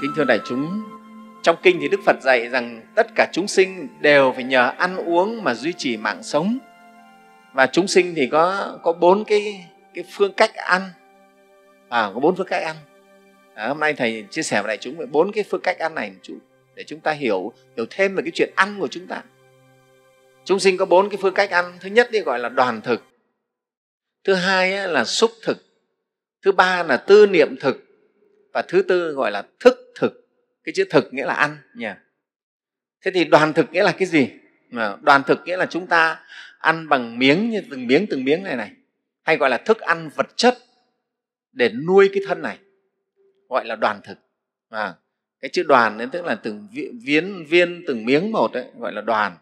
kính thưa đại chúng trong kinh thì đức phật dạy rằng tất cả chúng sinh đều phải nhờ ăn uống mà duy trì mạng sống. Và chúng sinh thì có có bốn cái cái phương cách ăn. À, có bốn phương cách ăn. À, hôm nay thầy chia sẻ với đại chúng về bốn cái phương cách ăn này một chút để chúng ta hiểu hiểu thêm về cái chuyện ăn của chúng ta. Chúng sinh có bốn cái phương cách ăn. Thứ nhất thì gọi là đoàn thực. Thứ hai là xúc thực. Thứ ba là tư niệm thực và thứ tư gọi là thức thực. Cái chữ thực nghĩa là ăn nhỉ? Thế thì đoàn thực nghĩa là cái gì? Đoàn thực nghĩa là chúng ta ăn bằng miếng như từng miếng từng miếng này này. Hay gọi là thức ăn vật chất để nuôi cái thân này. Gọi là đoàn thực. À, cái chữ đoàn đấy tức là từng viên viên từng miếng một đấy gọi là đoàn.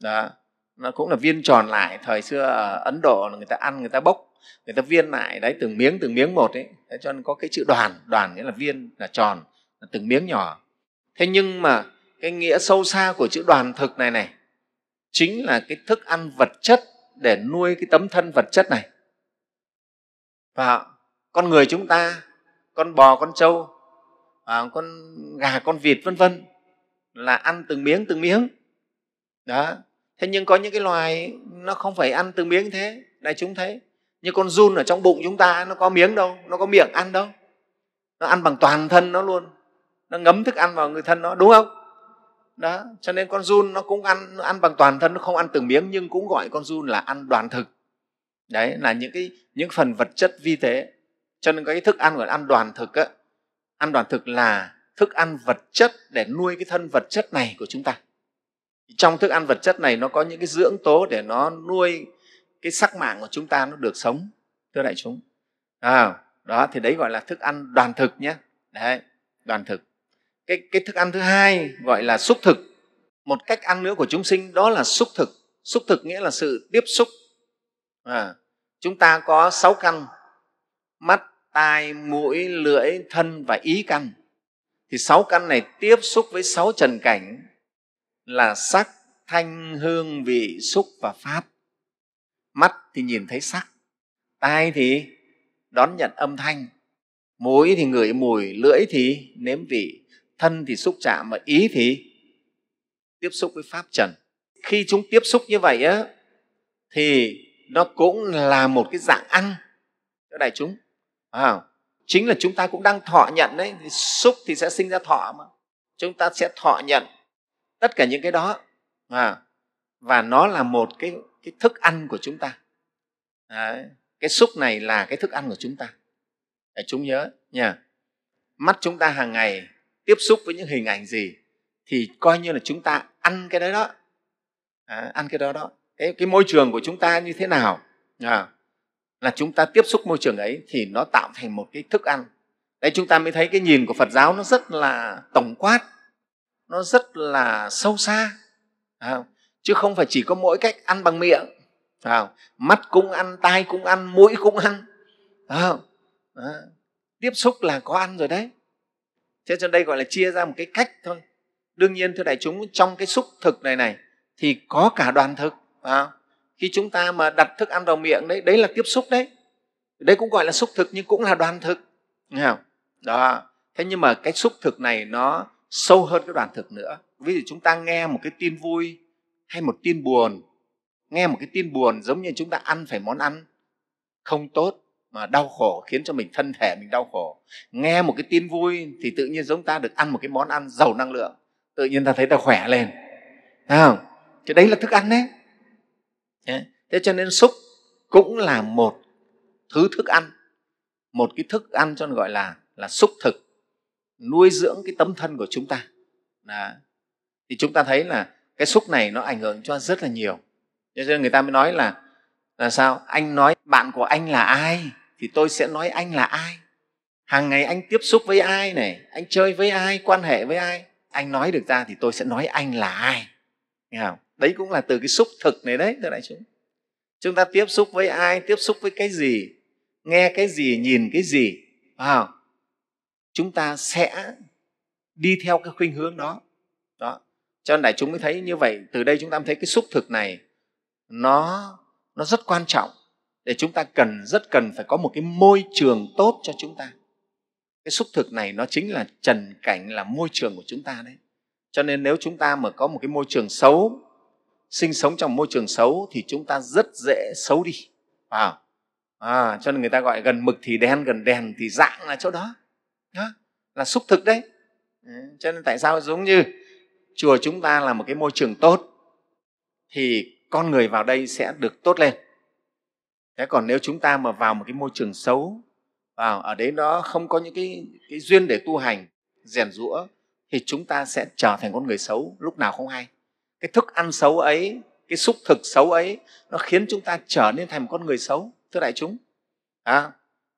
Đó nó cũng là viên tròn lại. Thời xưa ở ấn độ là người ta ăn người ta bốc người ta viên lại đấy từng miếng từng miếng một đấy để cho nên có cái chữ đoàn đoàn nghĩa là viên là tròn là từng miếng nhỏ. Thế nhưng mà cái nghĩa sâu xa của chữ đoàn thực này này chính là cái thức ăn vật chất để nuôi cái tấm thân vật chất này. Và con người chúng ta con bò con trâu à, con gà con vịt vân vân là ăn từng miếng từng miếng. Đó. Thế nhưng có những cái loài nó không phải ăn từng miếng thế đại chúng thấy như con run ở trong bụng chúng ta, nó có miếng đâu, nó có miệng ăn đâu. Nó ăn bằng toàn thân nó luôn. Nó ngấm thức ăn vào người thân nó, đúng không? Đó, cho nên con run nó cũng ăn, nó ăn bằng toàn thân, nó không ăn từng miếng, nhưng cũng gọi con run là ăn đoàn thực. Đấy, là những cái, những phần vật chất vi tế. Cho nên cái thức ăn gọi là ăn đoàn thực á. Ăn đoàn thực là thức ăn vật chất để nuôi cái thân vật chất này của chúng ta. Trong thức ăn vật chất này nó có những cái dưỡng tố để nó nuôi cái sắc mạng của chúng ta nó được sống thưa đại chúng. À, đó thì đấy gọi là thức ăn đoàn thực nhé. Đấy đoàn thực. Cái, cái thức ăn thứ hai gọi là xúc thực. Một cách ăn nữa của chúng sinh đó là xúc thực. Xúc thực nghĩa là sự tiếp xúc. À, chúng ta có sáu căn. Mắt tai mũi lưỡi thân và ý căn. Thì sáu căn này tiếp xúc với sáu trần cảnh là sắc thanh hương vị xúc và pháp thì nhìn thấy sắc. Tai thì đón nhận âm thanh. Mũi thì ngửi mùi lưỡi thì nếm vị thân thì xúc chạm mà ý thì tiếp xúc với pháp trần. Khi chúng tiếp xúc như vậy á thì nó cũng là một cái dạng ăn cho đại chúng. À, chính là chúng ta cũng đang thọ nhận đấy thì xúc thì sẽ sinh ra thọ mà. Chúng ta sẽ thọ nhận tất cả những cái đó. À, và nó là một cái, cái thức ăn của chúng ta đấy, cái xúc này là cái thức ăn của chúng ta. Để chúng nhớ nha. Mắt chúng ta hàng ngày tiếp xúc với những hình ảnh gì thì coi như là chúng ta ăn cái đấy đó. À, ăn cái đó đó. Cái, cái môi trường của chúng ta như thế nào? À, là chúng ta tiếp xúc môi trường ấy thì nó tạo thành một cái thức ăn. Đấy chúng ta mới thấy cái nhìn của phật giáo nó rất là tổng quát. Nó rất là sâu xa. À, chứ không phải chỉ có mỗi cách ăn bằng miệng à, mắt cũng ăn tai cũng ăn mũi cũng ăn. À, à, tiếp xúc là có ăn rồi đấy. Thế cho đây gọi là chia ra một cái cách thôi. Đương nhiên thưa đại chúng trong cái xúc thực này này thì có cả đoàn thực à, khi chúng ta mà đặt thức ăn vào miệng đấy đấy là tiếp xúc đấy. Đấy cũng gọi là xúc thực nhưng cũng là đoàn thực. Nghe không? Đó. Thế nhưng mà cái xúc thực này nó sâu hơn cái đoàn thực nữa. Ví dụ chúng ta nghe một cái tin vui hay một tin buồn nghe một cái tin buồn giống như chúng ta ăn phải món ăn. Không tốt mà đau khổ khiến cho mình thân thể mình đau khổ. Nghe một cái tin vui thì tự nhiên giống ta được ăn một cái món ăn giàu năng lượng. Tự nhiên ta thấy ta khỏe lên. Thấy không? Thì đấy là thức ăn đấy. Thế cho nên xúc cũng là một thứ thức ăn. Một cái thức ăn cho nên gọi là là xúc thực. Nuôi dưỡng cái tấm thân của chúng ta. Đó. thì chúng ta thấy là cái xúc này nó ảnh hưởng cho rất là nhiều cho nên người ta mới nói là là sao? Anh nói bạn của anh là ai thì tôi sẽ nói anh là ai. Hàng ngày anh tiếp xúc với ai này anh chơi với ai quan hệ với ai anh nói được ra thì tôi sẽ nói anh là ai. Nghe không? đấy cũng là từ cái xúc thực này đấy thưa đại chúng. Chúng ta tiếp xúc với ai tiếp xúc với cái gì nghe cái gì nhìn cái gì à, chúng ta sẽ đi theo cái khuynh hướng đó. Đó. Cho nên đại chúng mới thấy như vậy. Từ đây chúng ta mới thấy cái xúc thực này nó nó rất quan trọng để chúng ta cần rất cần phải có một cái môi trường tốt cho chúng ta. Cái xúc thực này nó chính là trần cảnh là môi trường của chúng ta đấy. Cho nên nếu chúng ta mà có một cái môi trường xấu sinh sống trong môi trường xấu thì chúng ta rất dễ xấu đi. Vào. À, cho nên người ta gọi gần mực thì đen gần đèn thì dạng là chỗ đó, đó là xúc thực đấy. Ừ, cho nên tại sao giống như chùa chúng ta là một cái môi trường tốt? Thì con người vào đây sẽ được tốt lên. Thế còn nếu chúng ta mà vào một cái môi trường xấu vào ở đấy nó không có những cái, cái duyên để tu hành rèn rũa thì chúng ta sẽ trở thành con người xấu lúc nào không hay. Cái thức ăn xấu ấy cái xúc thực xấu ấy nó khiến chúng ta trở nên thành một con người xấu thưa đại chúng. À,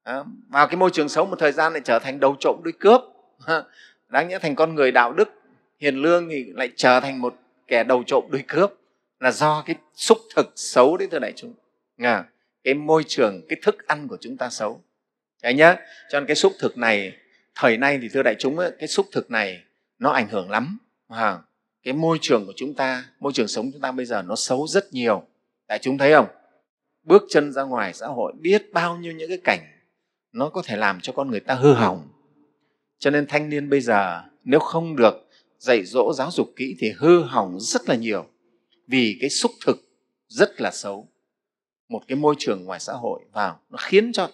à, vào cái môi trường xấu một thời gian lại trở thành đầu trộm đuôi cướp đáng nhẽ thành con người đạo đức hiền lương thì lại trở thành một kẻ đầu trộm đuôi cướp là do cái xúc thực xấu đấy thưa đại chúng. À, cái môi trường cái thức ăn của chúng ta xấu. Đấy nhá cho nên cái xúc thực này thời nay thì thưa đại chúng ấy, cái xúc thực này nó ảnh hưởng lắm. À, cái môi trường của chúng ta môi trường sống chúng ta bây giờ nó xấu rất nhiều. Đại chúng thấy không? Bước chân ra ngoài xã hội biết bao nhiêu những cái cảnh nó có thể làm cho con người ta hư hỏng. Cho nên thanh niên bây giờ nếu không được dạy dỗ giáo dục kỹ thì hư hỏng rất là nhiều vì cái xúc thực rất là xấu. Một cái môi trường ngoài xã hội vào nó khiến cho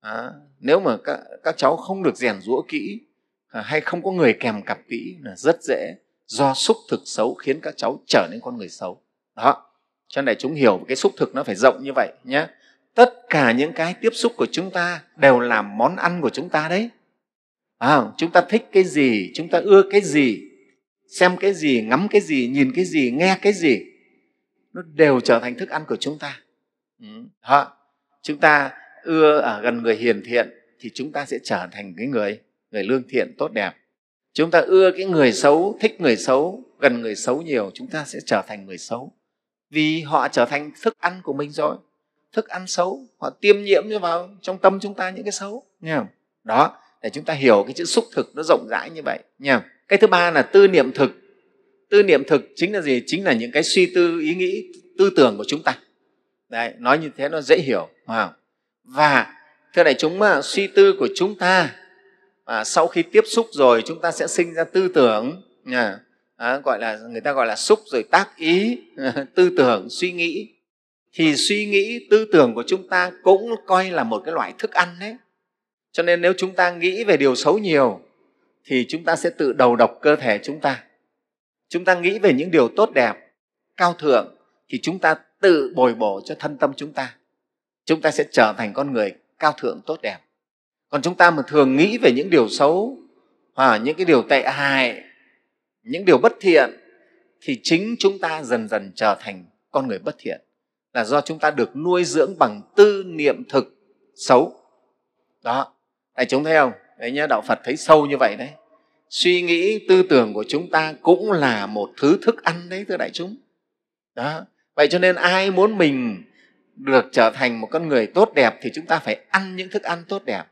à, nếu mà các, các cháu không được rèn rũa kỹ à, hay không có người kèm cặp kỹ là rất dễ do xúc thực xấu khiến các cháu trở nên con người xấu. Đó cho nên chúng hiểu cái xúc thực nó phải rộng như vậy nhé tất cả những cái tiếp xúc của chúng ta đều là món ăn của chúng ta đấy. À, chúng ta thích cái gì chúng ta ưa cái gì xem cái gì, ngắm cái gì, nhìn cái gì, nghe cái gì, nó đều trở thành thức ăn của chúng ta ừ. đó. chúng ta ưa ở gần người hiền thiện thì chúng ta sẽ trở thành cái người người lương thiện, tốt đẹp chúng ta ưa cái người xấu, thích người xấu, gần người xấu nhiều, chúng ta sẽ trở thành người xấu vì họ trở thành thức ăn của mình rồi thức ăn xấu, họ tiêm nhiễm vào, trong tâm chúng ta những cái xấu, nghe không? đó, để chúng ta hiểu cái chữ xúc thực nó rộng rãi như vậy nha cái thứ ba là tư niệm thực. Tư niệm thực chính là gì? Chính là những cái suy tư ý nghĩ tư tưởng của chúng ta. Đấy, nói như thế nó dễ hiểu và thưa đại chúng mà suy tư của chúng ta à, sau khi tiếp xúc rồi chúng ta sẽ sinh ra tư tưởng à, à, gọi là người ta gọi là xúc rồi tác ý tư tưởng suy nghĩ. Thì suy nghĩ tư tưởng của chúng ta cũng coi là một cái loại thức ăn đấy. Cho nên nếu chúng ta nghĩ về điều xấu nhiều thì chúng ta sẽ tự đầu độc cơ thể chúng ta. Chúng ta nghĩ về những điều tốt đẹp, cao thượng, thì chúng ta tự bồi bổ cho thân tâm chúng ta. Chúng ta sẽ trở thành con người cao thượng tốt đẹp. Còn chúng ta mà thường nghĩ về những điều xấu, hoặc những cái điều tệ hại, những điều bất thiện, thì chính chúng ta dần dần trở thành con người bất thiện. Là do chúng ta được nuôi dưỡng bằng tư niệm thực xấu. Đó, đại chúng thấy không? Đấy nhớ đạo phật thấy sâu như vậy đấy. Suy nghĩ tư tưởng của chúng ta cũng là một thứ thức ăn đấy thưa đại chúng. Đó. Vậy cho nên ai muốn mình được trở thành một con người tốt đẹp thì chúng ta phải ăn những thức ăn tốt đẹp.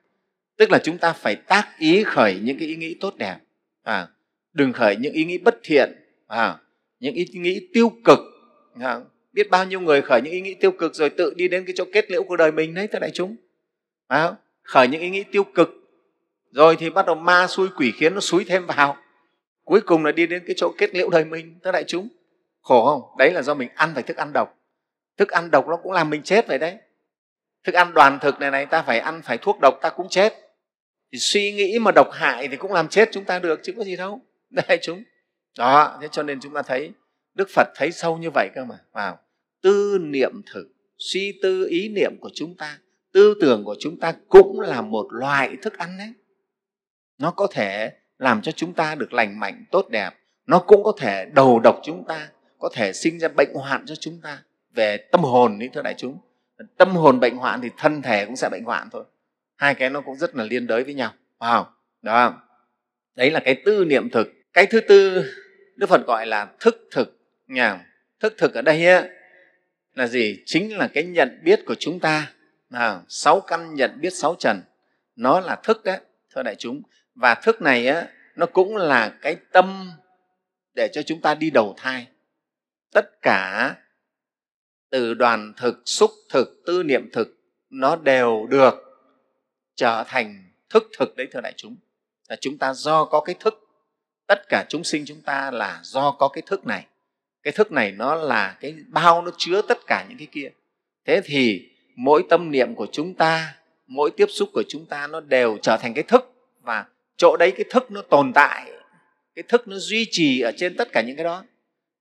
Tức là chúng ta phải tác ý khởi những cái ý nghĩ tốt đẹp. À, đừng khởi những ý nghĩ bất thiện à, những ý nghĩ tiêu cực. À, biết bao nhiêu người khởi những ý nghĩ tiêu cực rồi tự đi đến cái chỗ kết liễu của đời mình đấy thưa đại chúng. À, khởi những ý nghĩ tiêu cực rồi thì bắt đầu ma xui quỷ khiến nó xúi thêm vào. Cuối cùng là đi đến cái chỗ kết liễu đời mình, thưa đại chúng. Khổ không? Đấy là do mình ăn phải thức ăn độc. Thức ăn độc nó cũng làm mình chết vậy đấy. Thức ăn đoàn thực này này, ta phải ăn phải thuốc độc, ta cũng chết. Thì suy nghĩ mà độc hại thì cũng làm chết chúng ta được, chứ có gì đâu. Đại chúng. Đó, thế cho nên chúng ta thấy, đức phật thấy sâu như vậy cơ mà. Vào, tư niệm thử, suy tư ý niệm của chúng ta, tư tưởng của chúng ta cũng là một loại thức ăn đấy nó có thể làm cho chúng ta được lành mạnh tốt đẹp. Nó cũng có thể đầu độc chúng ta có thể sinh ra bệnh hoạn cho chúng ta. Về tâm hồn ý thưa đại chúng. Tâm hồn bệnh hoạn thì thân thể cũng sẽ bệnh hoạn thôi. Hai cái nó cũng rất là liên đới với nhau phải đó đấy là cái tư niệm thực. Cái thứ tư đức phật gọi là thức thực. Nhà thức thực ở đây là gì? Chính là cái nhận biết của chúng ta. À, sáu căn nhận biết sáu trần. Nó là thức đấy thưa đại chúng và thức này á, nó cũng là cái tâm để cho chúng ta đi đầu thai. Tất cả từ đoàn thực xúc thực tư niệm thực nó đều được trở thành thức thực đấy thưa đại chúng. Là chúng ta do có cái thức. Tất cả chúng sinh chúng ta là do có cái thức này. Cái thức này nó là cái bao nó chứa tất cả những cái kia. Thế thì mỗi tâm niệm của chúng ta mỗi tiếp xúc của chúng ta nó đều trở thành cái thức. Và chỗ đấy cái thức nó tồn tại cái thức nó duy trì ở trên tất cả những cái đó.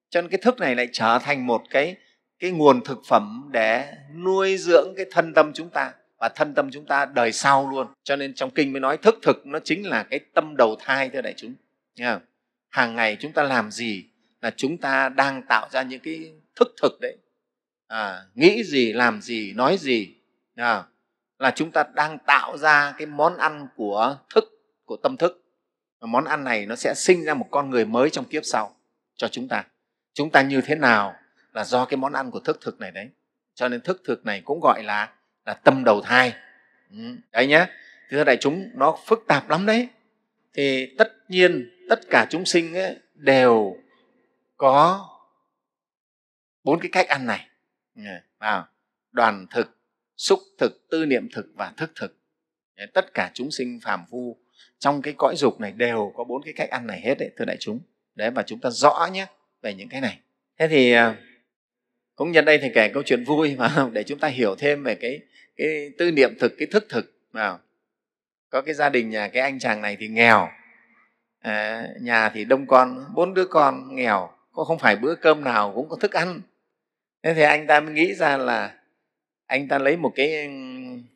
Cho nên cái thức này lại trở thành một cái cái nguồn thực phẩm để nuôi dưỡng cái thân tâm chúng ta và thân tâm chúng ta đời sau luôn. Cho nên trong kinh mới nói thức thực nó chính là cái tâm đầu thai thưa đại chúng. Nghe hàng ngày chúng ta làm gì là chúng ta đang tạo ra những cái thức thực đấy. À, nghĩ gì làm gì nói gì à, là chúng ta đang tạo ra cái món ăn của thức của tâm thức. Và món ăn này nó sẽ sinh ra một con người mới trong kiếp sau cho chúng ta. Chúng ta như thế nào là do cái món ăn của thức thực này đấy. Cho nên thức thực này cũng gọi là là tâm đầu thai. Ừ, đấy nhé thưa đại chúng nó phức tạp lắm đấy. Thì tất nhiên tất cả chúng sinh ấy đều có bốn cái cách ăn này. Ừ, vào đoàn thực xúc thực tư niệm thực và thức thực. Tất cả chúng sinh phàm phu trong cái cõi dục này đều có bốn cái cách ăn này hết đấy thưa đại chúng. Đấy và chúng ta rõ nhé về những cái này. Thế thì à, cũng nhân đây thì kể câu chuyện vui mà để chúng ta hiểu thêm về cái cái tư niệm thực cái thức thực. Vào có cái gia đình nhà cái anh chàng này thì nghèo. À, nhà thì đông con bốn đứa con nghèo có không phải bữa cơm nào cũng có thức ăn. Thế thì anh ta mới nghĩ ra là anh ta lấy một cái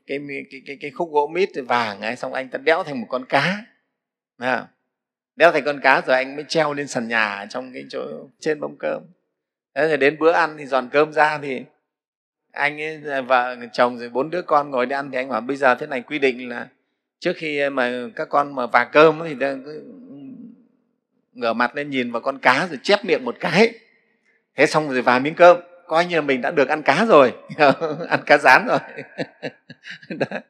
cái cái cái, cái khúc gỗ mít vàng ấy xong anh ta đẽo thành một con cá à, đẽo thành con cá rồi anh mới treo lên sàn nhà trong cái chỗ trên bông cơm. Thế rồi đến bữa ăn thì dọn cơm ra thì anh ấy vợ chồng rồi bốn đứa con ngồi đi ăn thì anh bảo bây giờ thế này quy định là trước khi mà các con mà vả cơm thì ngửa mặt lên nhìn vào con cá rồi chép miệng một cái. Thế xong rồi vào miếng cơm coi như là mình đã được ăn cá rồi. Ăn cá rán rồi. Đấy.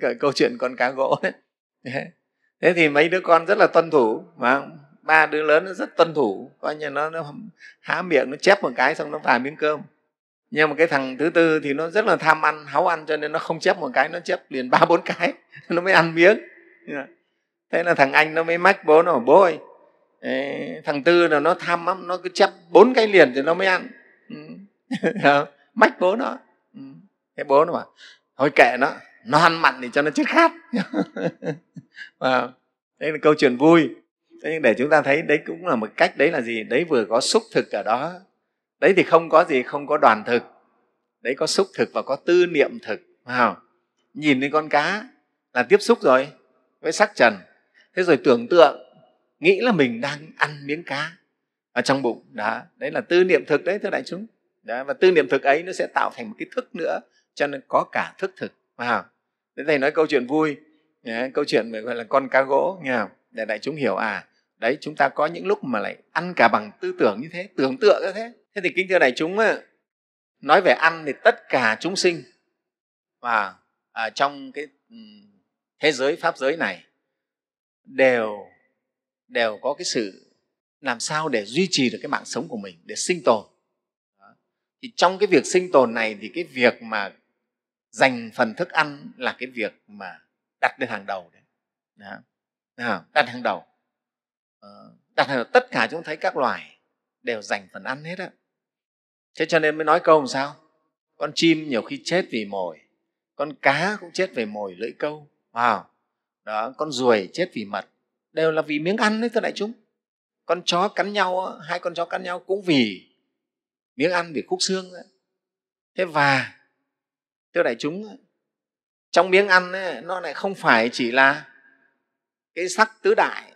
Là câu chuyện con cá gỗ đấy. Thế thì mấy đứa con rất là tuân thủ mà ba đứa lớn nó rất tuân thủ coi như nó, nó há miệng nó chép một cái xong nó vào miếng cơm. Nhưng mà cái thằng thứ tư thì nó rất là tham ăn háu ăn cho nên nó không chép một cái nó chép liền ba bốn cái nó mới ăn miếng. Thế là thằng anh nó mới mách bố nó bảo bố ơi thằng tư là nó tham lắm nó cứ chép bốn cái liền thì nó mới ăn. Ừ. Ờ, mách bố nó. Ừ, cái bố nó bảo, thôi kệ nó nó ăn mặn thì cho nó chết khát. Vâng. Và đây là câu chuyện vui. Thế nhưng để chúng ta thấy đấy cũng là một cách, đấy là gì? Đấy vừa có xúc thực ở đó. Đấy thì không có gì không có đoàn thực. Đấy có xúc thực và có tư niệm thực wow. nhìn thấy con cá là tiếp xúc rồi, với sắc trần. Thế rồi tưởng tượng, nghĩ là mình đang ăn miếng cá ở trong bụng. Đó, đấy là tư niệm thực đấy, thưa đại chúng đó, và tư niệm thực ấy nó sẽ tạo thành một cái thức nữa cho nên có cả thức thực wow. thế thầy nói câu chuyện vui nhá, câu chuyện gọi là con cá gỗ nghe không? để đại chúng hiểu à đấy chúng ta có những lúc mà lại ăn cả bằng tư tưởng như thế tưởng tượng như thế thế thì kính thưa đại chúng nói về ăn thì tất cả chúng sinh và à, trong cái thế giới pháp giới này đều đều có cái sự làm sao để duy trì được cái mạng sống của mình để sinh tồn thì trong cái việc sinh tồn này thì cái việc mà dành phần thức ăn là cái việc mà đặt lên hàng đầu đấy. Đó. đặt hàng đầu. Ờ, đặt hàng đầu, tất cả chúng thấy các loài đều dành phần ăn hết á. Thế cho nên mới nói câu làm sao? Con chim nhiều khi chết vì mồi, con cá cũng chết vì mồi lưỡi câu wow. đó, con ruồi chết vì mật, đều là vì miếng ăn đấy thưa đại chúng. Con chó cắn nhau hai con chó cắn nhau cũng vì miếng ăn vì khúc xương đó. thế và thưa đại chúng trong miếng ăn ấy, nó lại không phải chỉ là cái sắc tứ đại.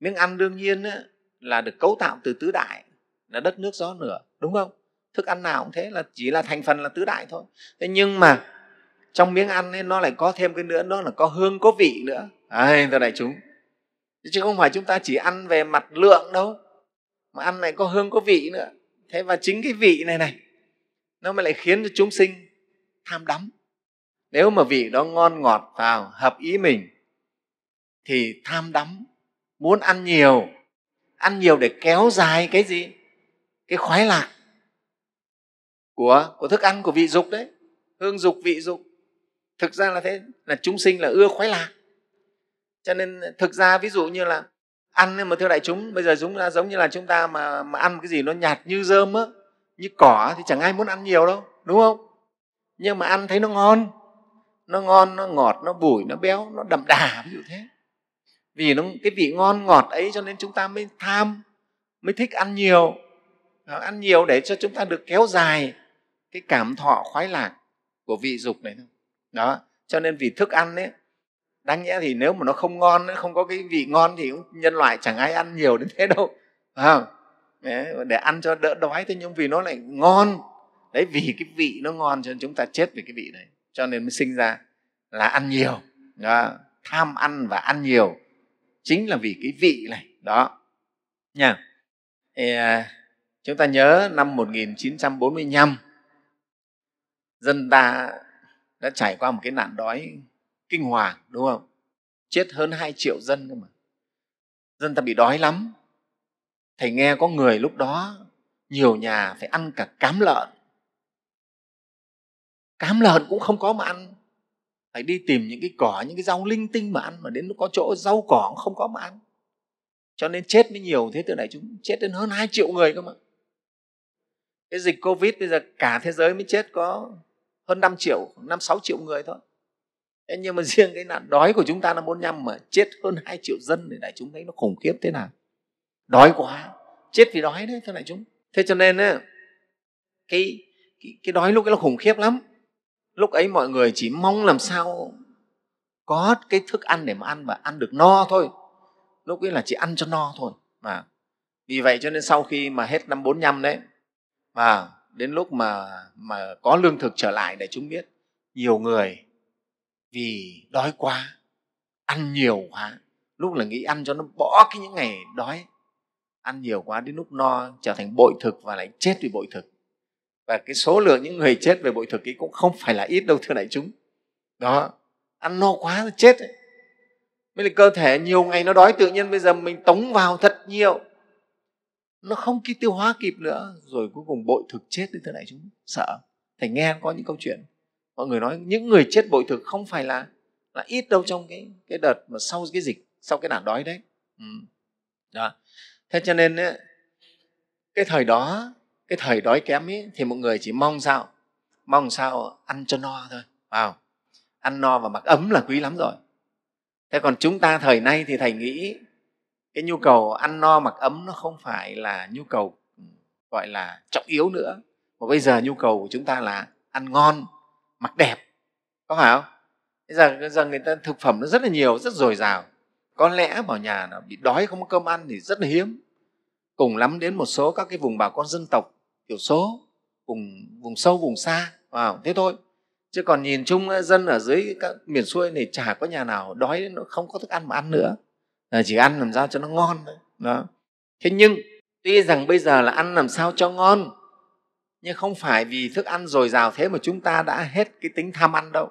Miếng ăn đương nhiên ấy, là được cấu tạo từ tứ đại là đất nước gió lửa đúng không? Thức ăn nào cũng thế là chỉ là thành phần là tứ đại thôi. Thế nhưng mà trong miếng ăn ấy, nó lại có thêm cái nữa đó là có hương có vị nữa. Ai thưa đại chúng. Chứ không phải chúng ta chỉ ăn về mặt lượng đâu mà ăn này có hương có vị nữa thế và chính cái vị này này, nó mới lại khiến cho chúng sinh tham đắm. Nếu mà vị đó ngon ngọt vào, hợp ý mình, thì tham đắm, muốn ăn nhiều ăn nhiều để kéo dài cái gì? Cái khoái lạc của của thức ăn của vị dục đấy, hương dục, vị dục. Thực ra là thế, là chúng sinh là ưa khoái lạc. Cho nên thực ra ví dụ như là ăn mà thưa đại chúng bây giờ chúng ta giống như là chúng ta mà, mà ăn cái gì nó nhạt như rơm á như cỏ thì chẳng ai muốn ăn nhiều đâu đúng không? Nhưng mà ăn thấy nó ngon nó ngon nó ngọt nó bùi nó béo nó đậm đà ví dụ thế. Vì nó cái vị ngon ngọt ấy cho nên chúng ta mới tham mới thích ăn nhiều. Ăn nhiều để cho chúng ta được kéo dài cái cảm thọ khoái lạc của vị dục này đó cho nên vì thức ăn ấy đáng nhẽ thì nếu mà nó không ngon không có cái vị ngon thì nhân loại chẳng ai ăn nhiều đến thế đâu. À, để ăn cho đỡ đói thế nhưng vì nó lại ngon. Đấy vì cái vị nó ngon cho nên chúng ta chết vì cái vị đấy cho nên mới sinh ra là ăn nhiều. Đó. tham ăn và ăn nhiều chính là vì cái vị này. Đó. Nha. Thì, à, chúng ta nhớ năm 1945 dân ta đã trải qua một cái nạn đói kinh hoàng, đúng không? Chết hơn 2 triệu dân cơ mà. Dân ta bị đói lắm. Thầy nghe có người lúc đó, nhiều nhà phải ăn cả cám lợn. Cám lợn cũng không có mà ăn. Phải đi tìm những cái cỏ, những cái rau linh tinh mà ăn, mà đến lúc có chỗ rau cỏ cũng không có mà ăn. Cho nên chết mới nhiều, thế từ này chúng chết đến hơn 2 triệu người cơ mà. Cái dịch covid bây giờ cả thế giới mới chết có hơn 5 triệu, năm sáu triệu người thôi thế nhưng mà riêng cái nạn đói của chúng ta năm 45 mà chết hơn 2 triệu dân thì đại chúng thấy nó khủng khiếp thế nào? Đói quá chết vì đói đấy thưa đại chúng. Thế cho nên á cái, cái cái đói lúc ấy nó khủng khiếp lắm. Lúc ấy mọi người chỉ mong làm sao có cái thức ăn để mà ăn và ăn được no thôi. Lúc ấy là chỉ ăn cho no thôi mà. Vì vậy cho nên sau khi mà hết năm 45 đấy mà đến lúc mà mà có lương thực trở lại để chúng biết nhiều người vì đói quá, ăn nhiều quá. Lúc là nghĩ ăn cho nó bỏ cái những ngày đói. Ăn nhiều quá đến lúc no, trở thành bội thực và lại chết vì bội thực. Và cái số lượng những người chết về bội thực ấy cũng không phải là ít đâu, thưa đại chúng. Đó, ăn no quá là chết ấy. mới là cơ thể nhiều ngày nó đói tự nhiên bây giờ mình tống vào thật nhiều. Nó không kịp tiêu hóa kịp nữa. Rồi cuối cùng bội thực chết đấy thưa đại chúng. Sợ. Thầy nghe có những câu chuyện mọi người nói những người chết bội thực không phải là là ít đâu trong cái cái đợt mà sau cái dịch sau cái nạn đói đấy. Ừ. đó. Thế cho nên ấy, cái thời đó cái thời đói kém ấy thì mọi người chỉ mong sao mong sao ăn cho no thôi vào ăn no và mặc ấm là quý lắm rồi. Thế còn chúng ta thời nay thì thầy nghĩ cái nhu cầu ăn no mặc ấm nó không phải là nhu cầu ừ, gọi là trọng yếu nữa. Mà bây giờ nhu cầu của chúng ta là ăn ngon mặc đẹp. Có phải không? Bây giờ, bây giờ người ta thực phẩm nó rất là nhiều rất dồi dào. Có lẽ vào nhà nó bị đói không có cơm ăn thì rất là hiếm. Cùng lắm đến một số các cái vùng bà con dân tộc thiểu số vùng vùng sâu vùng xa vào thế thôi. Chứ còn nhìn chung dân ở dưới các miền xuôi này chả có nhà nào đói nó không có thức ăn mà ăn nữa. Là chỉ ăn làm sao cho nó ngon thôi. Đó. Thế nhưng tuy rằng bây giờ là ăn làm sao cho ngon nhưng không phải vì thức ăn dồi dào thế mà chúng ta đã hết cái tính tham ăn đâu.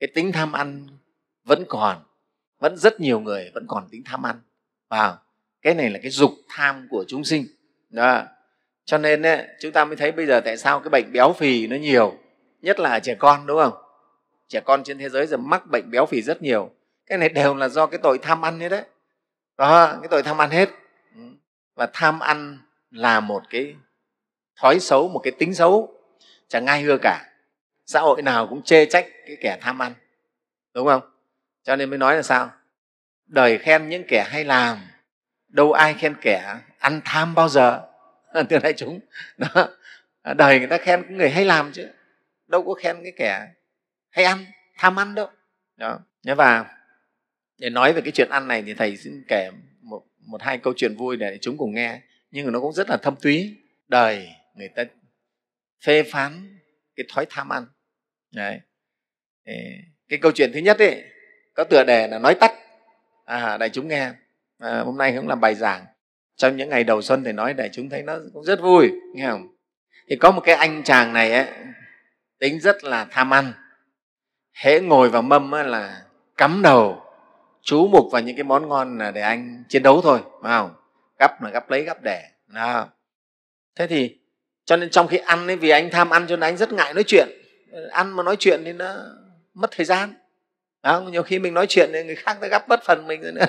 Cái tính tham ăn vẫn còn vẫn rất nhiều người vẫn còn tính tham ăn. Và cái này là cái dục tham của chúng sinh. Đó. Cho nên ấy, chúng ta mới thấy bây giờ tại sao cái bệnh béo phì nó nhiều nhất là ở trẻ con đúng không? Trẻ con trên thế giới giờ mắc bệnh béo phì rất nhiều. Cái này đều là do cái tội tham ăn hết đấy. Đó cái tội tham ăn hết. Và tham ăn là một cái thói xấu một cái tính xấu chẳng ai ưa cả. Xã hội nào cũng chê trách cái kẻ tham ăn đúng không? Cho nên mới nói là sao? Đời khen những kẻ hay làm đâu ai khen kẻ ăn tham bao giờ? Thưa đại chúng đó. À, đời người ta khen cái người hay làm chứ đâu có khen cái kẻ hay ăn tham ăn đâu. Đó và để nói về cái chuyện ăn này thì thầy xin kể một, một hai câu chuyện vui để chúng cùng nghe nhưng mà nó cũng rất là thâm túy. Đời người ta phê phán cái thói tham ăn. Đấy. Cái câu chuyện thứ nhất ấy có tựa đề là nói tắt. À, đại chúng nghe. À, hôm nay cũng làm bài giảng. Trong những ngày đầu xuân thì nói đại chúng thấy nó cũng rất vui nghe không? Thì có một cái anh chàng này ấy, tính rất là tham ăn. Hễ ngồi vào mâm ấy là cắm đầu chú mục vào những cái món ngon là để anh chiến đấu thôi phải không? Gắp là gắp lấy gắp đẻ đó. thế thì cho nên trong khi ăn ấy vì anh tham ăn cho nên anh rất ngại nói chuyện. Ăn mà nói chuyện thì nó mất thời gian. Đó, nhiều khi mình nói chuyện thì người khác nó gấp bất phần mình rồi nữa.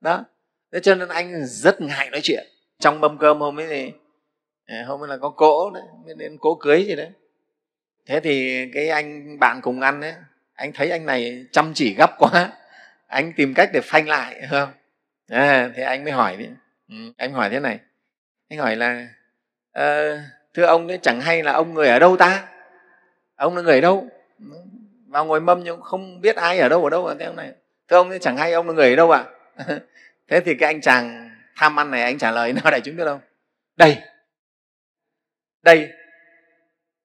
Đó. Thế cho nên anh rất ngại nói chuyện. Trong mâm cơm hôm ấy thì à, hôm ấy là có cỗ đấy nên cỗ cưới gì đấy. Thế thì cái anh bạn cùng ăn ấy anh thấy anh này chăm chỉ gấp quá. Anh tìm cách để phanh lại không? À, thế anh mới hỏi đi. Ừ, anh hỏi thế này. Anh hỏi là uh, thưa ông ấy chẳng hay là ông người ở đâu ta? Ông là người ở đâu? Vào ngồi mâm nhưng không biết ai ở đâu ở đâu à, thế ông này? Thưa ông ấy chẳng hay ông là người ở đâu ạ? À? thế thì cái anh chàng tham ăn này anh trả lời nào đại chúng biết đâu đây. Đây.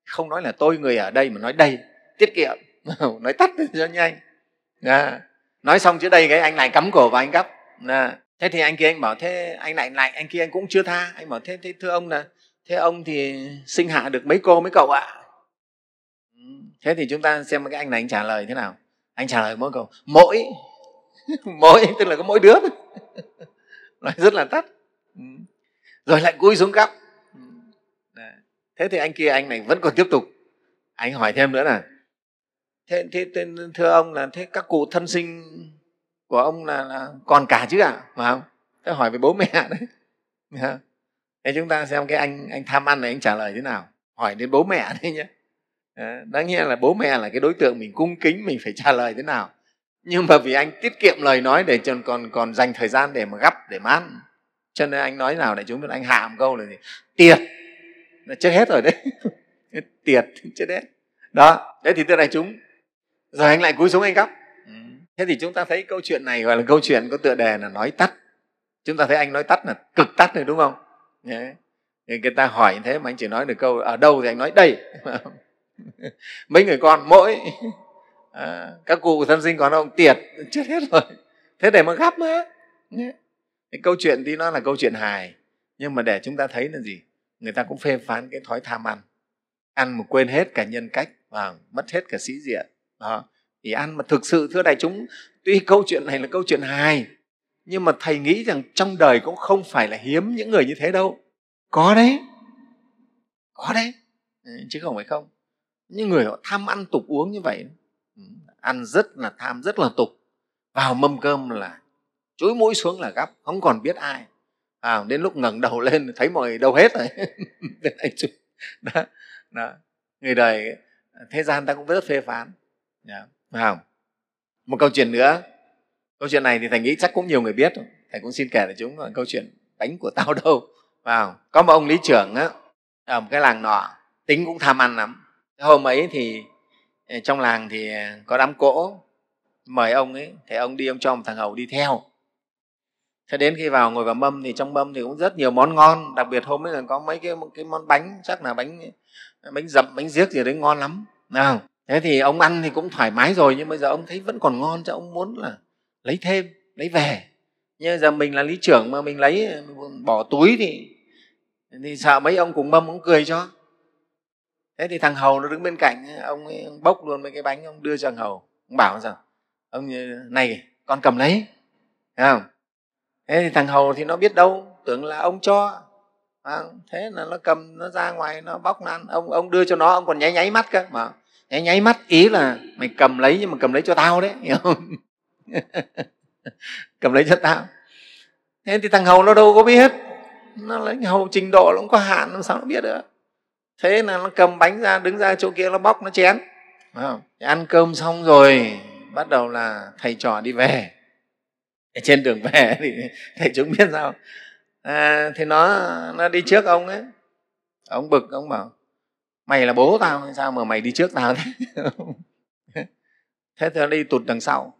Không nói là tôi người ở đây mà nói đây. Tiết kiệm. Nói tắt cho nhanh. À, nói xong chữ đây cái anh lại cắm cổ và anh gấp. À, thế thì anh kia anh bảo thế anh lại lại anh kia anh cũng chưa tha. Anh bảo thế, thế thưa ông là thế ông thì sinh hạ được mấy cô mấy cậu ạ? À? thế thì chúng ta xem cái anh này anh trả lời thế nào. Anh trả lời mỗi câu mỗi. Mỗi tức là có mỗi đứa nói rất là tắt. Ừ. Rồi lại cúi xuống cắp ừ. thế thì anh kia anh này vẫn còn tiếp tục. Anh hỏi thêm nữa là thế, thế, thế thưa ông là thế các cụ thân sinh của ông là, là còn cả chứ ạ? À? phải không? Thế hỏi về bố mẹ đấy. Dạ thế chúng ta xem cái anh anh tham ăn này anh trả lời thế nào? Hỏi đến bố mẹ đấy nhé. Đáng nghĩa là bố mẹ là cái đối tượng mình cung kính mình phải trả lời thế nào. Nhưng mà vì anh tiết kiệm lời nói để còn còn còn dành thời gian để mà gấp để mà ăn. Cho nên anh nói nào để chúng anh hạ một câu là gì? Tiệt. Là chết hết rồi đấy. Tiệt chết hết. Đó thế thì thưa đại chúng rồi anh lại cúi xuống anh gấp ừ. thế thì chúng ta thấy câu chuyện này gọi là câu chuyện có tựa đề là nói tắt. Chúng ta thấy anh nói tắt là cực tắt rồi đúng không thì người ta hỏi như thế mà anh chỉ nói được câu ở đâu thì anh nói đây? Mấy người con mỗi. À, các cụ thân sinh còn ông tiệt chết hết rồi. Thế để mà gấp mà cái câu chuyện thì nó là câu chuyện hài. Nhưng mà để chúng ta thấy là gì? Người ta cũng phê phán cái thói tham ăn. Ăn mà quên hết cả nhân cách và mất hết cả sĩ diện. Đó. thì ăn mà thực sự thưa đại chúng tuy câu chuyện này là câu chuyện hài nhưng mà thầy nghĩ rằng trong đời cũng không phải là hiếm những người như thế đâu. Có đấy. Có đấy. Ừ, chứ không phải không. Những người họ tham ăn tục uống như vậy ừ, ăn rất là tham rất là tục. Vào mâm cơm là chối mũi xuống là gắp không còn biết ai. À, đến lúc ngẩng đầu lên thấy mọi người đâu hết rồi. Đó, đó. người đời thế gian ta cũng rất phê phán. Dạ, yeah. Không? một câu chuyện nữa câu chuyện này thì thầy nghĩ chắc cũng nhiều người biết thầy cũng xin kể để chúng câu chuyện bánh của tao đâu. Vào có một ông lý trưởng á, ở một cái làng nọ tính cũng tham ăn lắm. Hôm ấy thì ờ, trong làng thì ờ, có đám cỗ mời ông ấy thì ông đi ông cho một thằng hầu đi theo. Thế đến khi vào ngồi vào mâm thì trong mâm thì cũng rất nhiều món ngon đặc biệt hôm ấy là có mấy cái cái món bánh chắc là bánh bánh dậm bánh giếc gì đấy ngon lắm. Nào thế thì ông ăn thì cũng thoải mái rồi nhưng bây giờ ông thấy vẫn còn ngon cho ông muốn là lấy thêm lấy về. Nhưng giờ mình là lý trưởng mà mình lấy bỏ túi thì thì sợ mấy ông cùng mâm cũng cười cho. Thế thì thằng hầu nó đứng bên cạnh ông, ấy, ông bốc luôn mấy cái bánh ông đưa cho thằng hầu. Ông bảo rằng ông này con cầm lấy. Thấy không? Thế thì thằng hầu thì nó biết đâu tưởng là ông cho. À, thế là nó cầm nó ra ngoài nó bóc nó ăn. Ông ông đưa cho nó ông còn nháy nháy mắt cơ. Mà nháy nháy mắt ý là mày cầm lấy nhưng mà cầm lấy cho tao đấy hiểu không? cầm lấy cho tao thế thì thằng hầu nó đâu có biết. Nó lấy hầu trình độ nó cũng có hạn làm sao nó biết được? Thế là nó cầm bánh ra đứng ra chỗ kia nó bóc nó chén. Không? ăn cơm xong rồi bắt đầu là thầy trò đi về. Trên đường về thì thầy chúng biết sao? À, thì nó nó đi trước ông ấy. Ông bực ông bảo mày là bố tao hay sao mà mày đi trước tao thế? Thế thì nó đi tụt đằng sau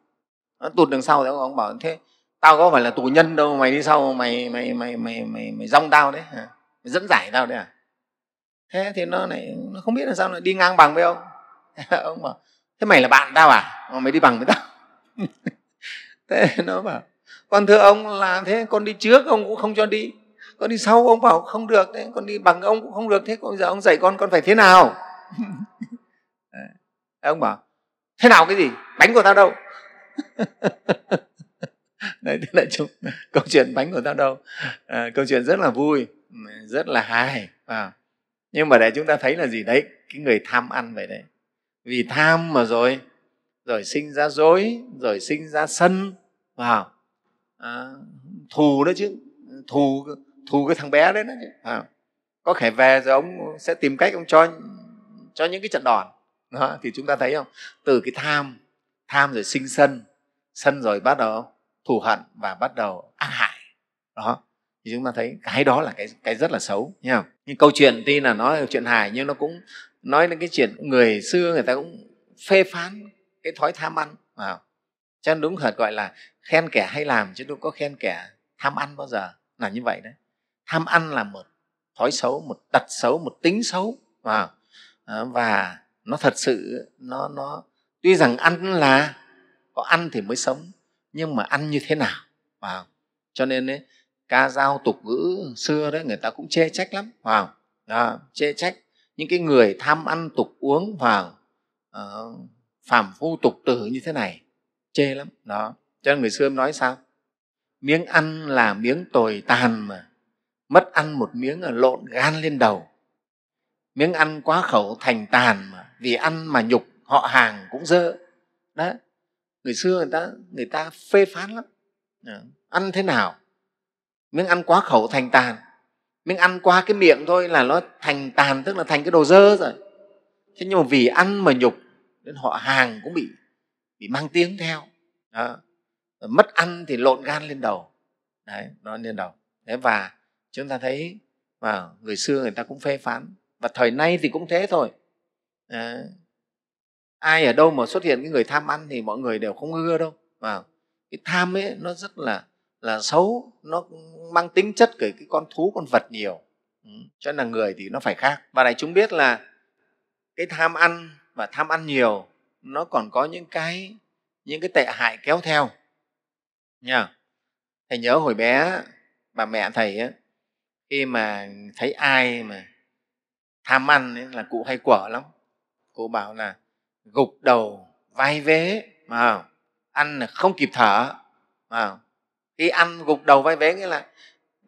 nó tụt đằng sau thì ông bảo, thế tao có phải là tù nhân đâu, mày đi sau, mày mày mày mày mày mày rong tao đấy à? mày dẫn giải tao đấy à? Thế thì nó này nó không biết là sao lại đi ngang bằng với ông. Ông bảo, thế mày là bạn tao à? Mà mày đi bằng với tao. Thế nó bảo con thưa ông là thế, con đi trước, ông cũng không cho đi. Con đi sau, ông bảo không được đấy, con đi bằng ông cũng không được, thế bây giờ ông dạy con con phải thế nào? Ông bảo, thế nào cái gì? Bánh của tao đâu? đấy thế là chúng câu chuyện bánh của tao đâu? À, câu chuyện rất là vui rất là hài à. nhưng mà để chúng ta thấy là gì đấy cái người tham ăn vậy đấy. Vì tham mà rồi rồi sinh ra dối rồi sinh ra sân vào. À, thù đó chứ thù thù cái thằng bé đấy đó chứ à, có thể về rồi ông sẽ tìm cách ông cho cho những cái trận đòn. Đó, thì chúng ta thấy không? Từ cái tham tham rồi sinh sân sân rồi bắt đầu thù hận và bắt đầu ác hại. Đó. Thì chúng ta thấy cái đó là cái cái rất là xấu nha nhưng câu chuyện tuy là nói chuyện hài, nhưng nó cũng nói đến cái chuyện người xưa người ta cũng phê phán cái thói tham ăn, vào. Cho nên đúng thật gọi là khen kẻ hay làm, chứ đâu có khen kẻ tham ăn bao giờ, là như vậy đấy. Tham ăn là một thói xấu, một tật xấu, một tính xấu, vào. Ờ, và nó thật sự, nó nó, tuy rằng ăn là có ăn thì mới sống. Nhưng mà ăn như thế nào? Vào cho nên ấy, ca dao tục ngữ xưa đấy người ta cũng chê trách lắm vào đó, chê trách. Những cái người tham ăn tục uống vào uh, ờ, phàm phu tục tử như thế này chê lắm. Đó cho nên người xưa nói sao? Miếng ăn là miếng tồi tàn mà. Mất ăn một miếng là lộn gan lên đầu. Miếng ăn quá khẩu thành tàn mà. Vì ăn mà nhục họ hàng cũng dơ. Đó người xưa người ta người ta phê phán lắm. Dạ. Ăn thế nào? Miếng ăn quá khẩu thành tàn. Miếng ăn qua cái miệng thôi là nó thành tàn tức là thành cái đồ dơ rồi. Thế nhưng mà vì ăn mà nhục nên họ hàng cũng bị bị mang tiếng theo. Đó. mất ăn thì lộn gan lên đầu. Đấy nó lên đầu. Thế và chúng ta thấy và người xưa người ta cũng phê phán. Và thời nay thì cũng thế thôi. À, ai ở đâu mà xuất hiện cái người tham ăn thì mọi người đều không ưa đâu. Và cái tham ấy nó rất là là xấu nó mang tính chất của cái con thú con vật nhiều. Ừ, cho nên là người thì nó phải khác. Và này chúng biết là cái tham ăn và tham ăn nhiều nó còn có những cái những cái tệ hại kéo theo. Nha thầy nhớ hồi bé bà mẹ thầy ấy, khi mà thấy ai mà tham ăn ấy, là cụ hay quở lắm. Cụ bảo là gục đầu vai vế mà ăn là không kịp thở mà khi ăn gục đầu vai vế nghĩa là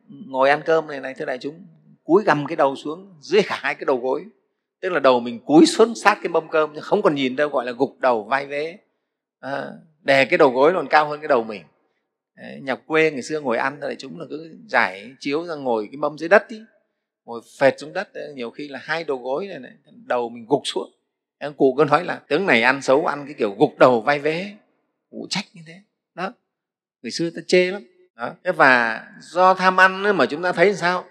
ngồi ăn cơm này này thưa đại chúng cúi gầm cái đầu xuống dưới cả hai cái đầu gối. Tức là đầu mình cúi xuống sát cái mâm cơm không còn nhìn đâu gọi là gục đầu vai vế. À, đè cái đầu gối còn cao hơn cái đầu mình. Đấy, nhà quê ngày xưa ngồi ăn đại chúng là cứ giải chiếu ra ngồi cái mâm dưới đất đi ngồi phệt xuống đất ờ, nhiều khi là hai đầu gối này, này đầu mình gục xuống cụ cứ nói là tướng này ăn xấu ăn cái kiểu gục đầu vai vế. Cụ trách như thế. Đó. Người xưa ta chê lắm. Đó. Thế và do tham ăn mà chúng ta thấy sao?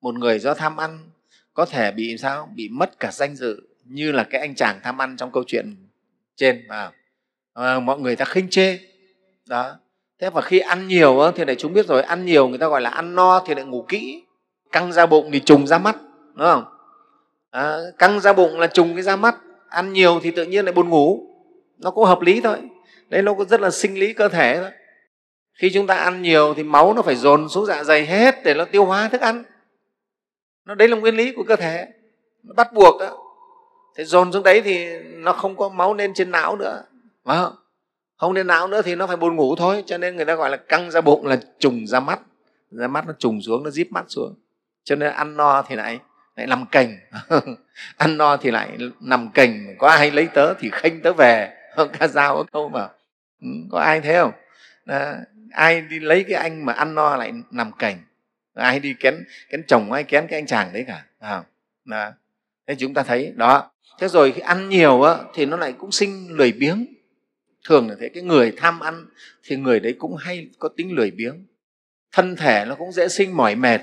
Một người do tham ăn có thể bị sao? Bị mất cả danh dự như là cái anh chàng tham ăn trong câu chuyện trên mà à, ờ, mọi người ta khinh chê. Đó. Thế và khi ăn nhiều thì lại chúng biết rồi ăn nhiều người ta gọi là ăn no thì lại ngủ kỹ. Căng ra bụng thì trùng ra mắt đúng không? À, căng ra bụng là trùng cái ra mắt ăn nhiều thì tự nhiên lại buồn ngủ. Nó cũng hợp lý thôi. Đấy, nó cũng rất là sinh lý cơ thể thôi. Khi chúng ta ăn nhiều thì máu nó phải dồn xuống dạ dày hết để nó tiêu hóa thức ăn. Nó, đấy là nguyên lý của cơ thể. Nó bắt buộc đó thế dồn xuống đấy thì nó không có máu lên trên não nữa. Phải không? Không lên não nữa thì nó phải buồn ngủ thôi, cho nên người ta gọi là căng ra bụng là trùng ra mắt. Ra mắt nó trùng xuống, nó díp mắt xuống. Cho nên ăn no thì lại lại nằm cành. Ăn no thì lại nằm cành. Có ai lấy tớ thì khênh tớ về. Ca dao có câu mà. Ừ, có ai thế không? À, ai đi lấy cái anh mà ăn no lại nằm cành? Ai đi kén kén chồng ai kén cái anh chàng đấy cả à, đó. thế chúng ta thấy đó. Thế rồi khi ăn nhiều á, thì nó lại cũng sinh lười biếng. Thường là thế cái người tham ăn thì người đấy cũng hay có tính lười biếng. Thân thể nó cũng dễ sinh mỏi mệt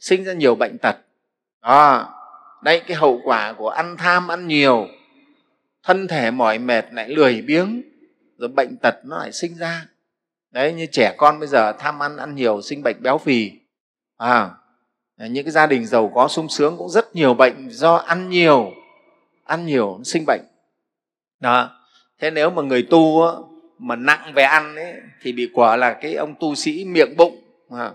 sinh ra nhiều bệnh tật đó. Đây cái hậu quả của ăn tham ăn nhiều thân thể mỏi mệt lại lười biếng rồi bệnh tật nó lại sinh ra. Đấy như trẻ con bây giờ tham ăn ăn nhiều sinh bệnh béo phì. À, những cái gia đình giàu có sung sướng cũng rất nhiều bệnh do ăn nhiều ăn nhiều sinh bệnh. Đó. Thế nếu mà người tu mà nặng về ăn ấy, thì bị quả là cái ông tu sĩ miệng bụng à,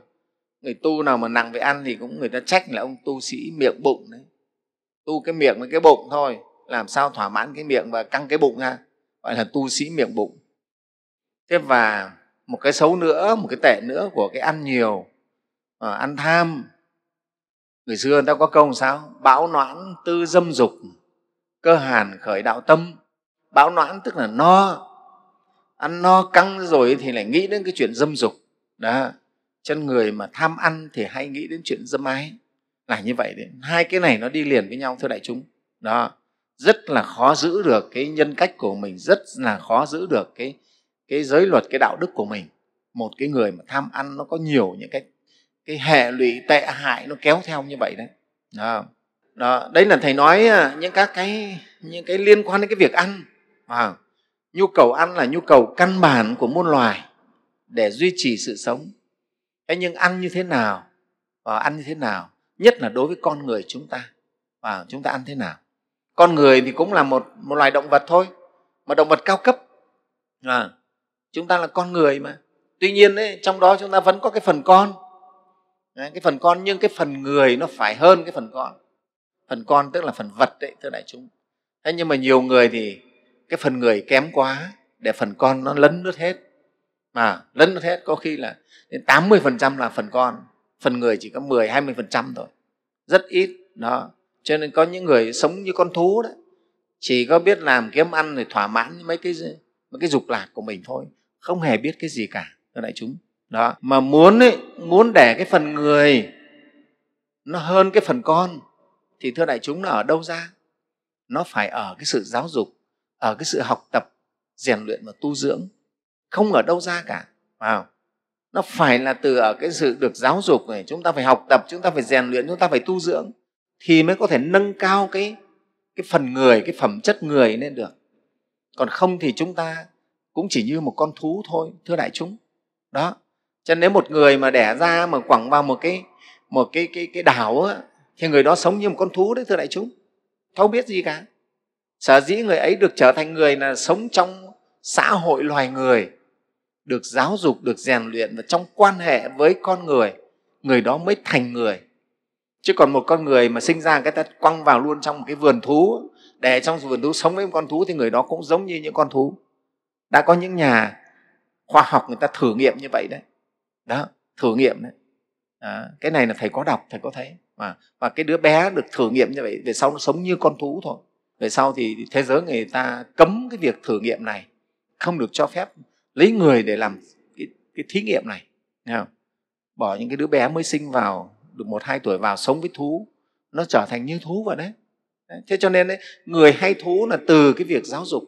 người tu nào mà nặng về ăn thì cũng người ta trách là ông tu sĩ miệng bụng đấy. Tu cái miệng với cái bụng thôi làm sao thỏa mãn cái miệng và căng cái bụng ra gọi là tu sĩ miệng bụng. Thế và một cái xấu nữa một cái tệ nữa của cái ăn nhiều à, ăn tham. Người xưa người ta có câu sao? Bão noãn tư dâm dục cơ hàn khởi đạo tâm. Bão noãn tức là no. Ăn no căng rồi thì lại nghĩ đến cái chuyện dâm dục. Đó chân người mà tham ăn thì hay nghĩ đến chuyện dâm ái. Là như vậy đấy. Hai cái này nó đi liền với nhau thưa đại chúng. Đó. Rất là khó giữ được cái nhân cách của mình rất là khó giữ được cái cái giới luật cái đạo đức của mình. Một cái người mà tham ăn nó có nhiều những cái cái hệ lụy tệ hại nó kéo theo như vậy đấy. Đó. đó. Đấy là thầy nói à, những các cái những cái liên quan đến cái việc ăn. À, nhu cầu ăn là nhu cầu căn bản của muôn loài để duy trì sự sống thế nhưng ăn như thế nào và ăn như thế nào nhất là đối với con người chúng ta và chúng ta ăn thế nào? Con người thì cũng là một, một loài động vật thôi mà động vật cao cấp. À, chúng ta là con người mà. Tuy nhiên ấy, trong đó chúng ta vẫn có cái phần con. Đấy, cái phần con nhưng cái phần người nó phải hơn cái phần con. Phần con tức là phần vật đấy thưa đại chúng. Thế nhưng mà nhiều người thì cái phần người kém quá để phần con nó lấn lướt hết. Mà lấn lướt hết có khi là đến 80% là phần con. Phần người chỉ có 10 20% thôi. Rất ít. Đó. Cho nên có những người sống như con thú đấy. Chỉ có biết làm kiếm ăn để thỏa mãn mấy cái mấy cái dục lạc của mình thôi. Không hề biết cái gì cả thưa đại chúng. Đó. Mà muốn ấy, muốn để cái phần người nó hơn cái phần con thì thưa đại chúng nó ở đâu ra? Nó phải ở cái sự giáo dục ở cái sự học tập rèn luyện và tu dưỡng. Không ở đâu ra cả. Vào nó phải là từ ở cái sự được giáo dục này chúng ta phải học tập chúng ta phải rèn luyện chúng ta phải tu dưỡng thì mới có thể nâng cao cái cái phần người cái phẩm chất người lên được. Còn không thì chúng ta cũng chỉ như một con thú thôi thưa đại chúng. Đó. Cho nên nếu một người mà đẻ ra mà quẳng vào một cái một cái cái cái đảo á, thì người đó sống như một con thú đấy thưa đại chúng. Không biết gì cả. Sở dĩ người ấy được trở thành người là sống trong xã hội loài người được giáo dục được rèn luyện và trong quan hệ với con người người đó mới thành người. Chứ còn một con người mà sinh ra cái ta quăng vào luôn trong một cái vườn thú để trong vườn thú sống với một con thú thì người đó cũng giống như những con thú. Đã có những nhà khoa học người ta thử nghiệm như vậy đấy. Đó thử nghiệm đấy. À, cái này là thầy có đọc thầy có thấy. Và, và cái đứa bé được thử nghiệm như vậy về sau nó sống như con thú thôi. Về sau thì thế giới người ta cấm cái việc thử nghiệm này không được cho phép lấy người để làm cái, cái thí nghiệm này Thấy không? bỏ những cái đứa bé mới sinh vào được một hai tuổi vào sống với thú nó trở thành như thú vậy đấy, đấy. thế cho nên đấy, người hay thú là từ cái việc giáo dục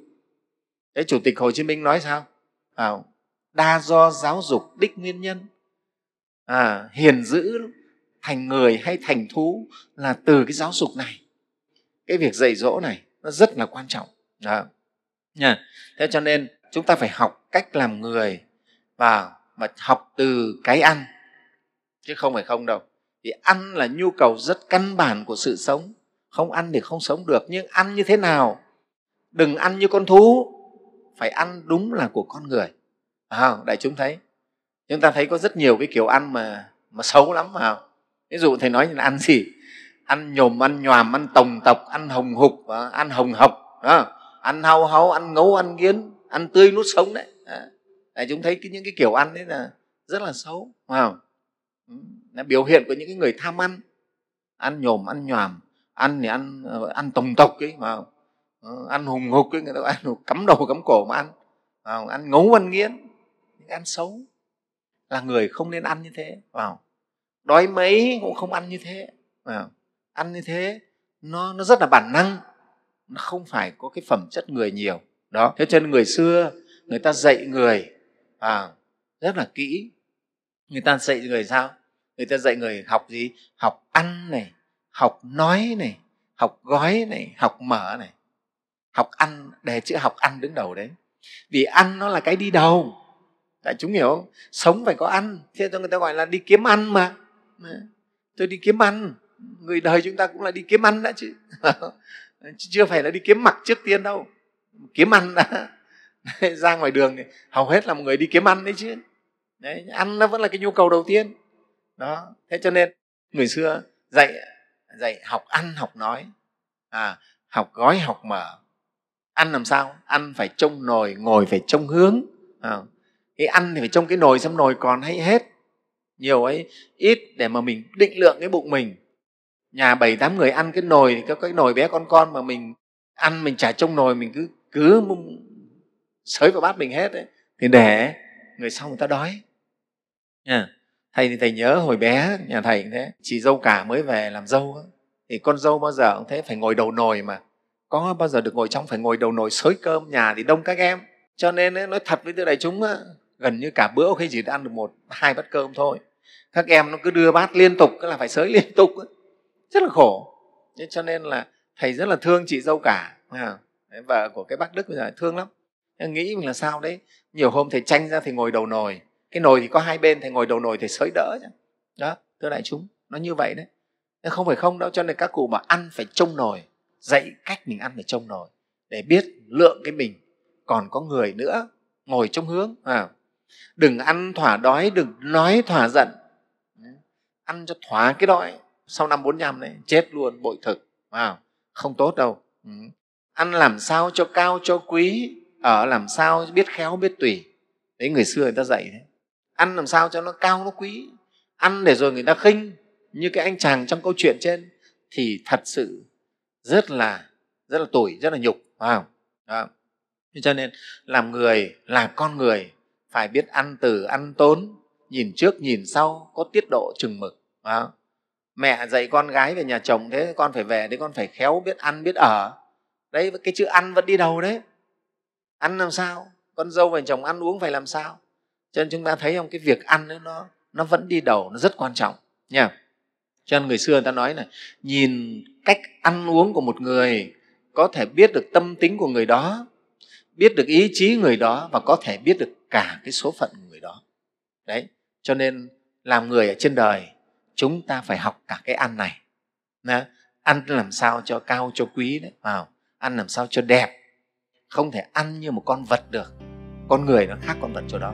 đấy chủ tịch hồ chí minh nói sao à, đa do giáo dục đích nguyên nhân à, hiền dữ thành người hay thành thú là từ cái giáo dục này cái việc dạy dỗ này nó rất là quan trọng đó. Nha. thế cho nên chúng ta phải học cách làm người và và học từ cái ăn chứ không phải không đâu. Vì ăn là nhu cầu rất căn bản của sự sống. Không ăn thì không sống được nhưng ăn như thế nào? Đừng ăn như con thú phải ăn đúng là của con người. À, đại chúng thấy. Chúng ta thấy có rất nhiều cái kiểu ăn mà mà xấu lắm mà ví dụ thầy nói là ăn gì? Ăn nhồm ăn nhòm ăn tồng tộc ăn hồng hục ăn hồng hộc đó. ăn hau hấu ăn ngấu ăn nghiến ăn tươi nuốt sống đấy. À, chúng thấy cái, những cái kiểu ăn đấy là rất là xấu wow. là biểu hiện của những cái người tham ăn. Ăn nhồm ăn nhòm ăn thì ăn ăn tổng tộc ấy mà ờ, ăn hùng hục ấy người ta ăn cắm đầu cắm cổ mà ăn vào ăn ngấu ăn nghiến ăn xấu. Là người không nên ăn như thế vào đói mấy cũng không ăn như thế vào ăn như thế nó nó rất là bản năng. Nó không phải có cái phẩm chất người nhiều đó. Thế cho nên người xưa người ta dạy người à, rất là kỹ. Người ta dạy người sao? Người ta dạy người học gì? Học ăn này học nói này học gói này học mở này. Học ăn đề chữ học ăn đứng đầu đấy. Vì ăn nó là cái đi đầu. Tại chúng hiểu không? Sống phải có ăn. Thế cho người ta gọi là đi kiếm ăn mà. Tôi đi kiếm ăn. Người đời chúng ta cũng là đi kiếm ăn đã chứ chưa phải là đi kiếm mặc trước tiên đâu kiếm ăn. Đã ra ngoài đường thì hầu hết là một người đi kiếm ăn đấy chứ. Đấy, ăn nó vẫn là cái nhu cầu đầu tiên. Đó thế cho nên người xưa dạy dạy học ăn học nói. À, học gói học mở. Ăn làm sao? Ăn phải trông nồi ngồi phải trông hướng. À, cái ăn thì phải trông cái nồi xem nồi còn hay hết. Nhiều ấy ít để mà mình định lượng cái bụng mình. Nhà bảy tám người ăn cái nồi thì có cái nồi bé con con mà mình ăn mình chả trông nồi mình cứ cứ sới vào bát mình hết ấy, thì để người sau người ta đói. Nha. Thầy thì thầy nhớ hồi bé nhà thầy cũng thế. Chị dâu cả mới về làm dâu ấy, thì con dâu bao giờ cũng thế phải ngồi đầu nồi mà. Có bao giờ được ngồi trong phải ngồi đầu nồi xới cơm nhà thì đông các em. Cho nên ấy, nói thật với thưa đại chúng gần như cả bữa khi chỉ ăn được một hai bát cơm thôi các em nó cứ đưa bát liên tục cứ là phải sới liên tục ấy. rất là khổ. Thế cho nên là thầy rất là thương chị dâu cả vợ của cái bác đức bây giờ thương lắm. Nghĩ mình là sao đấy? Nhiều hôm thầy tranh ra thì ngồi đầu nồi. Cái nồi thì có hai bên, thầy ngồi đầu nồi thầy sới đỡ chứ. Đó, thưa đại chúng, nó như vậy đấy. Không phải không đâu, cho nên các cụ mà ăn phải trông nồi, dạy cách mình ăn phải trông nồi, để biết lượng cái mình. Còn có người nữa, ngồi trong hướng à. đừng ăn thỏa đói, đừng nói thỏa giận. Ăn cho thỏa cái đói. Sau năm bốn năm đấy, chết luôn, bội thực. À. không tốt đâu. Ừ ăn làm sao cho cao, cho quý, ở làm sao biết khéo, biết tùy. Đấy, người xưa người ta dạy thế ăn làm sao cho nó cao, nó quý. Ăn để rồi người ta khinh. Như cái anh chàng trong câu chuyện trên, thì thật sự rất là rất là tủi, rất là nhục, phải không? Đó. cho nên làm người là con người phải biết ăn từ, ăn tốn, nhìn trước, nhìn sau, có tiết độ chừng mực, phải không? mẹ dạy con gái về nhà chồng thế, con phải về đấy, con phải khéo biết ăn, biết ở đấy cái chữ ăn vẫn đi đầu đấy. Ăn làm sao? Con dâu và chồng ăn uống phải làm sao? Cho nên chúng ta thấy không? Cái việc ăn ấy, nó nó vẫn đi đầu nó rất quan trọng nha. Cho nên người xưa người ta nói này nhìn cách ăn uống của một người có thể biết được tâm tính của người đó biết được ý chí người đó và có thể biết được cả cái số phận của người đó. Đấy cho nên làm người ở trên đời chúng ta phải học cả cái ăn này Đó. ăn làm sao cho cao cho quý đấy vào ăn làm sao cho đẹp. Không thể ăn như một con vật được. Con người nó khác con vật chỗ đó.